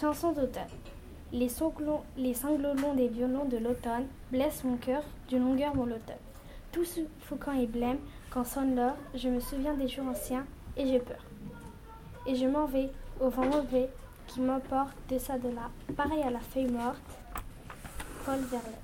Chanson d'automne. Les sanglots, les sanglots longs des violons de l'automne blessent mon cœur d'une longueur mon l'automne. Tout suffocant et blême, quand sonne l'heure, je me souviens des jours anciens et j'ai peur. Et je m'en vais au vent mauvais qui m'emporte de ça de là, pareil à la feuille morte, Paul Verlaine.